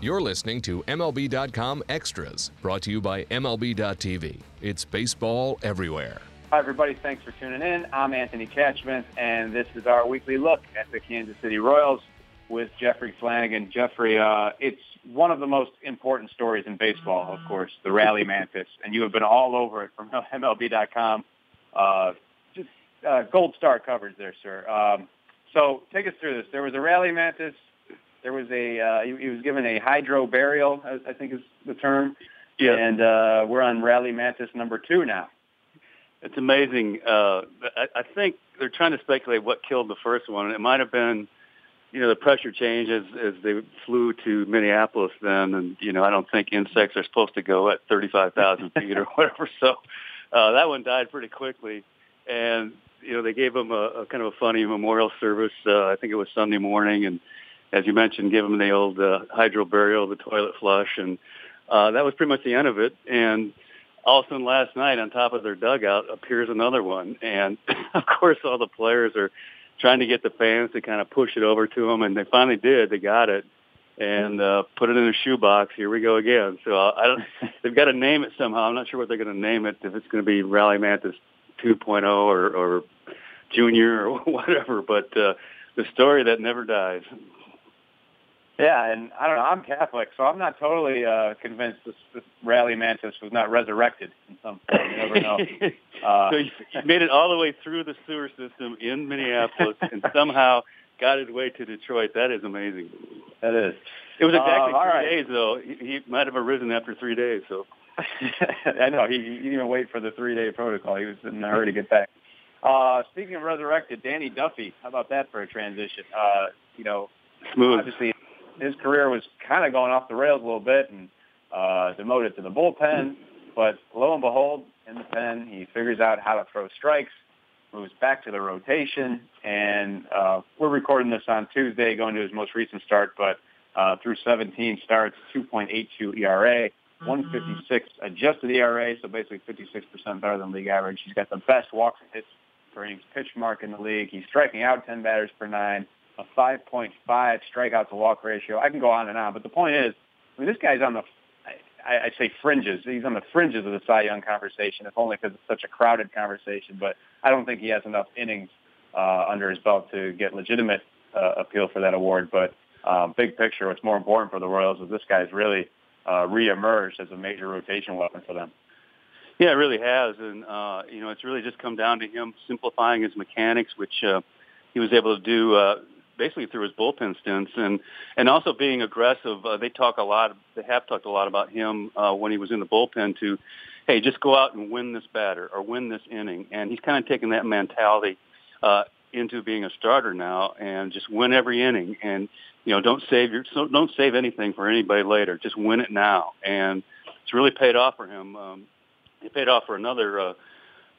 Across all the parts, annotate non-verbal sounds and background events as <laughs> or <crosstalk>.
You're listening to MLB.com Extras, brought to you by MLB.tv. It's baseball everywhere. Hi, everybody. Thanks for tuning in. I'm Anthony Castrovince, and this is our weekly look at the Kansas City Royals with Jeffrey Flanagan. Jeffrey, uh, it's one of the most important stories in baseball, of course, the Rally Mantis, and you have been all over it from <laughs> MLB.com. Uh, just uh, gold star coverage there, sir. Um, so take us through this. There was a Rally Mantis there was a uh, he, he was given a hydro burial, I, I think is the term. Yeah. And uh, we're on Rally Mantis number two now. It's amazing. Uh, I, I think they're trying to speculate what killed the first one. It might have been, you know, the pressure change as, as they flew to Minneapolis then. And, you know, I don't think insects are supposed to go at 35,000 feet or <laughs> whatever. So uh, that one died pretty quickly. And, you know, they gave him a, a kind of a funny memorial service. Uh, I think it was Sunday morning. And, as you mentioned, give them the old uh, hydro burial, the toilet flush, and uh, that was pretty much the end of it. And all of a sudden, last night, on top of their dugout appears another one, and <laughs> of course, all the players are trying to get the fans to kind of push it over to them, and they finally did. They got it and uh, put it in a shoebox. Here we go again. So uh, I don't. <laughs> they've got to name it somehow. I'm not sure what they're going to name it. If it's going to be Rally Mantis 2.0 or, or Junior or <laughs> whatever, but uh, the story that never dies. Yeah, and I don't know. I'm Catholic, so I'm not totally uh, convinced this, this rally mantis was not resurrected in some form. You never know. <laughs> Uh, so you, you made it all the way through the sewer system in Minneapolis and somehow got his way to Detroit. That is amazing. That is. It was exactly uh, three right. days, though. He, he might have arisen after three days. So <laughs> I know he, he didn't even wait for the three-day protocol. He was in a hurry to get back. Uh, speaking of resurrected, Danny Duffy. How about that for a transition? Uh, you know, smooth. Obviously, his career was kind of going off the rails a little bit and uh, demoted to the bullpen. But lo and behold, in the pen, he figures out how to throw strikes, moves back to the rotation, and uh, we're recording this on Tuesday, going to his most recent start. But uh, through 17 starts, 2.82 ERA, 156 adjusted ERA, so basically 56% better than league average. He's got the best walks and hits per innings pitch mark in the league. He's striking out 10 batters per nine a 5.5 strikeout to walk ratio. I can go on and on, but the point is, I mean, this guy's on the, I, I say fringes. He's on the fringes of the Cy Young conversation, if only because it's such a crowded conversation. But I don't think he has enough innings uh, under his belt to get legitimate uh, appeal for that award. But um, big picture, what's more important for the Royals is this guy's really uh, reemerged as a major rotation weapon for them. Yeah, it really has, and uh, you know, it's really just come down to him simplifying his mechanics, which uh, he was able to do uh, basically through his bullpen stints and and also being aggressive. Uh, they talk a lot. They have talked a lot about him uh, when he was in the bullpen to, hey, just go out and win this batter or win this inning. And he's kind of taken that mentality uh, into being a starter now and just win every inning. And you know, don't save your so don't save anything for anybody later. Just win it now. And it's really paid off for him. Um, it paid off for another. Uh,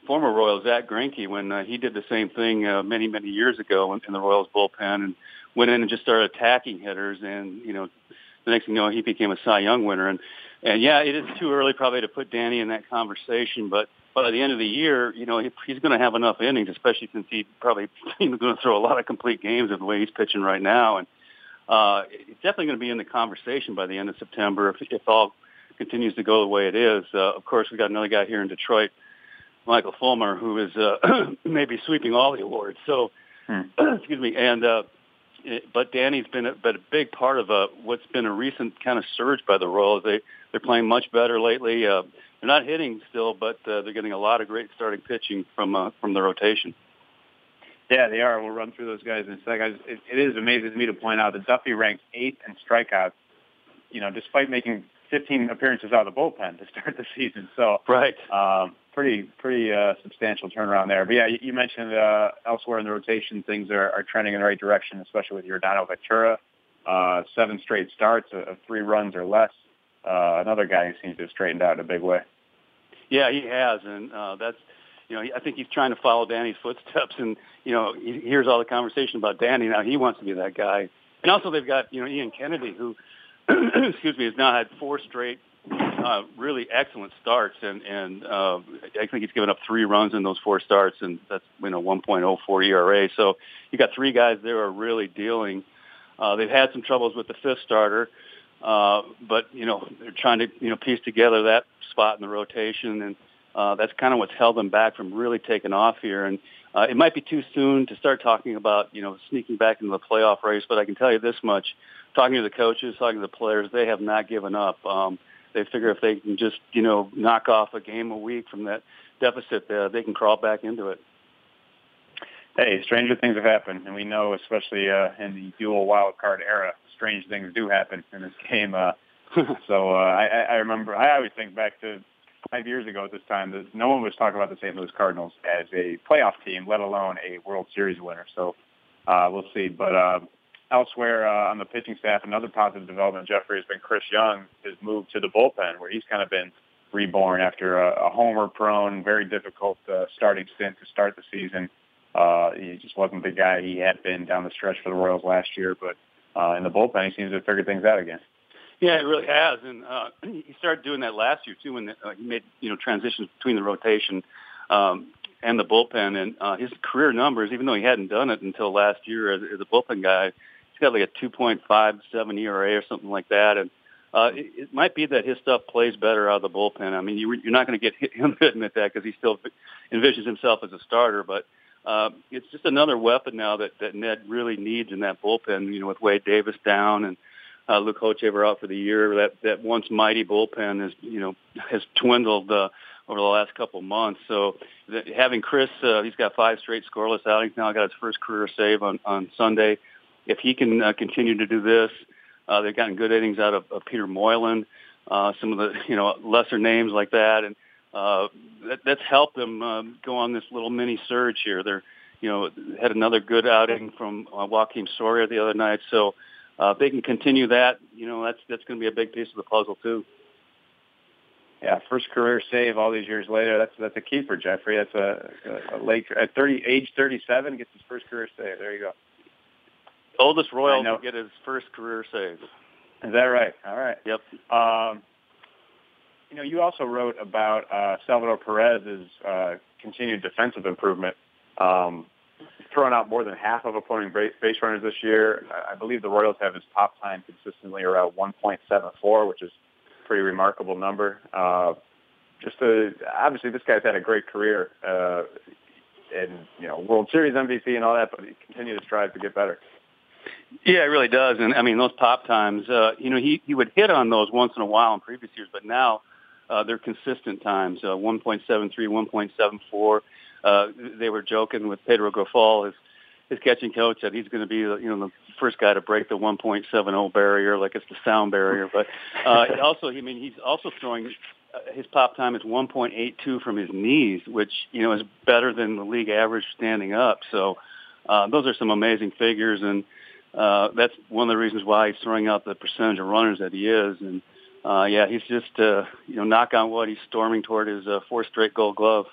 former Royal Zack Greinke when uh, he did the same thing uh, many many years ago in, in the Royals bullpen and went in and just started attacking hitters and you know the next thing you know he became a Cy Young winner and and yeah it is too early probably to put Danny in that conversation but by the end of the year you know he, he's going to have enough innings especially since he probably <laughs> he's going to throw a lot of complete games of the way he's pitching right now and uh, it's definitely going to be in the conversation by the end of September if, if all continues to go the way it is. Uh, of course, we got another guy here in Detroit Michael Fulmer, who is uh, <clears throat> maybe sweeping all the awards. So, hmm. <clears throat> excuse me. And uh, it, but Danny's been a, but a big part of uh, what's been a recent kind of surge by the Royals. They they're playing much better lately. Uh, they're not hitting still, but uh, they're getting a lot of great starting pitching from uh, from the rotation. Yeah, they are. We'll run through those guys in a second. It, it is amazing to me to point out that Duffy ranks eighth in strikeouts. You know, despite making 15 appearances out of the bullpen to start the season. So right, um, pretty pretty uh, substantial turnaround there. But yeah, you, mentioned uh, elsewhere in the rotation things are, are trending in the right direction, especially with Yordano Ventura. Uh, seven straight starts of three runs or less. Uh, another guy who seems to have straightened out in a big way. Yeah, he has, and uh, that's you know I think he's trying to follow Danny's footsteps, and you know he hears all the conversation about Danny now. He wants to be that guy, and also they've got you know Ian Kennedy who <clears throat> excuse me, has now had four straight uh, really excellent starts, and and uh, I think he's given up three runs in those four starts, and that's you know 1.04 ERA. So you got three guys there are really dealing. Uh, they've had some troubles with the fifth starter, Uh, but you know they're trying to you know piece together that spot in the rotation, and uh, that's kind of what's held them back from really taking off here. And uh, it might be too soon to start talking about you know sneaking back into the playoff race, but I can tell you this much: talking to the coaches, talking to the players, they have not given up. Um, they figure if they can just you know knock off a game a week from that deficit, uh, they can crawl back into it hey, stranger things have happened, and we know, especially uh, in the dual wild card era, strange things do happen in this game. Uh, <laughs> so uh, I, I remember, I always think back to five years ago at this time that no one was talking about the St. Louis Cardinals as a playoff team, let alone a World Series winner. So uh, we'll see. But uh, elsewhere uh, on the pitching staff, another positive development, Jeffrey, has been Chris Young, has moved to the bullpen where he's kind of been reborn after a, a homer-prone, very difficult uh, starting stint to start the season. Uh, he just wasn't the guy he had been down the stretch for the Royals last year, but uh, in the bullpen, he seems to have figured things out again. Yeah, it really has, and uh, <clears throat> he started doing that last year too, when the, uh, he made you know transitions between the rotation um, and the bullpen. And uh, his career numbers, even though he hadn't done it until last year as, as a bullpen guy, got like a 2.57 ERA or something like that. And uh, it, it might be that his stuff plays better out of the bullpen. I mean, you, you're not going to get <laughs> him to admit that because he still envisions himself as a starter, but uh, it's just another weapon now that, that Ned really needs in that bullpen. You know, with Wade Davis down and uh, Luke Hochevar out for the year, that that once mighty bullpen has you know has dwindled uh, over the last couple months. So that, having Chris, uh, he's got five straight scoreless outings now. Got his first career save on on Sunday. If he can uh, continue to do this, uh, they've gotten good innings out of, of Peter Moylan, uh, some of the you know lesser names like that, and uh, that, that's helped them um, go on this little mini surge here. They're, you know, had another good outing from uh, Joakim Soria the other night. So uh, if they can continue that, you know, that's that's going to be a big piece of the puzzle too. Yeah, first career save all these years later. That's that's a keeper, Jeffrey. That's a, a, a late at thirty, age thirty-seven, gets his first career save. There you go. Oldest Royal to get his first career save. Is that right? All right. Yep. Um, you know, you also wrote about uh, Salvador Perez's uh, continued defensive improvement, um, throwing out more than half of opponent base runners this year. I believe the Royals have his pop time consistently around 1.74, which is a pretty remarkable number. Uh, just a, obviously, this guy's had a great career, uh, and you know, World Series MVP and all that, but he continues to strive to get better. Yeah, it really does. And I mean, those pop times, uh, you know, he, he would hit on those once in a while in previous years, but now uh, they're consistent times, uh, 1.73, 1.74. Uh, they were joking with Pedro Grifol, his, his catching coach, that he's going to be you know the first guy to break the 1.70 barrier, like it's the sound barrier. But uh, <laughs> also, I mean, he's also throwing uh, his pop time is 1.82 from his knees, which you know is better than the league average standing up. So uh, those are some amazing figures, and uh, that's one of the reasons why he's throwing out the percentage of runners that he is. And uh, yeah, he's just, uh, you know, knock on wood, he's storming toward his uh, fourth straight gold glove.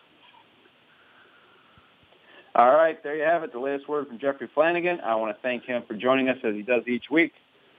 All right, there you have it, the latest word from Jeffrey Flanagan. I want to thank him for joining us as he does each week.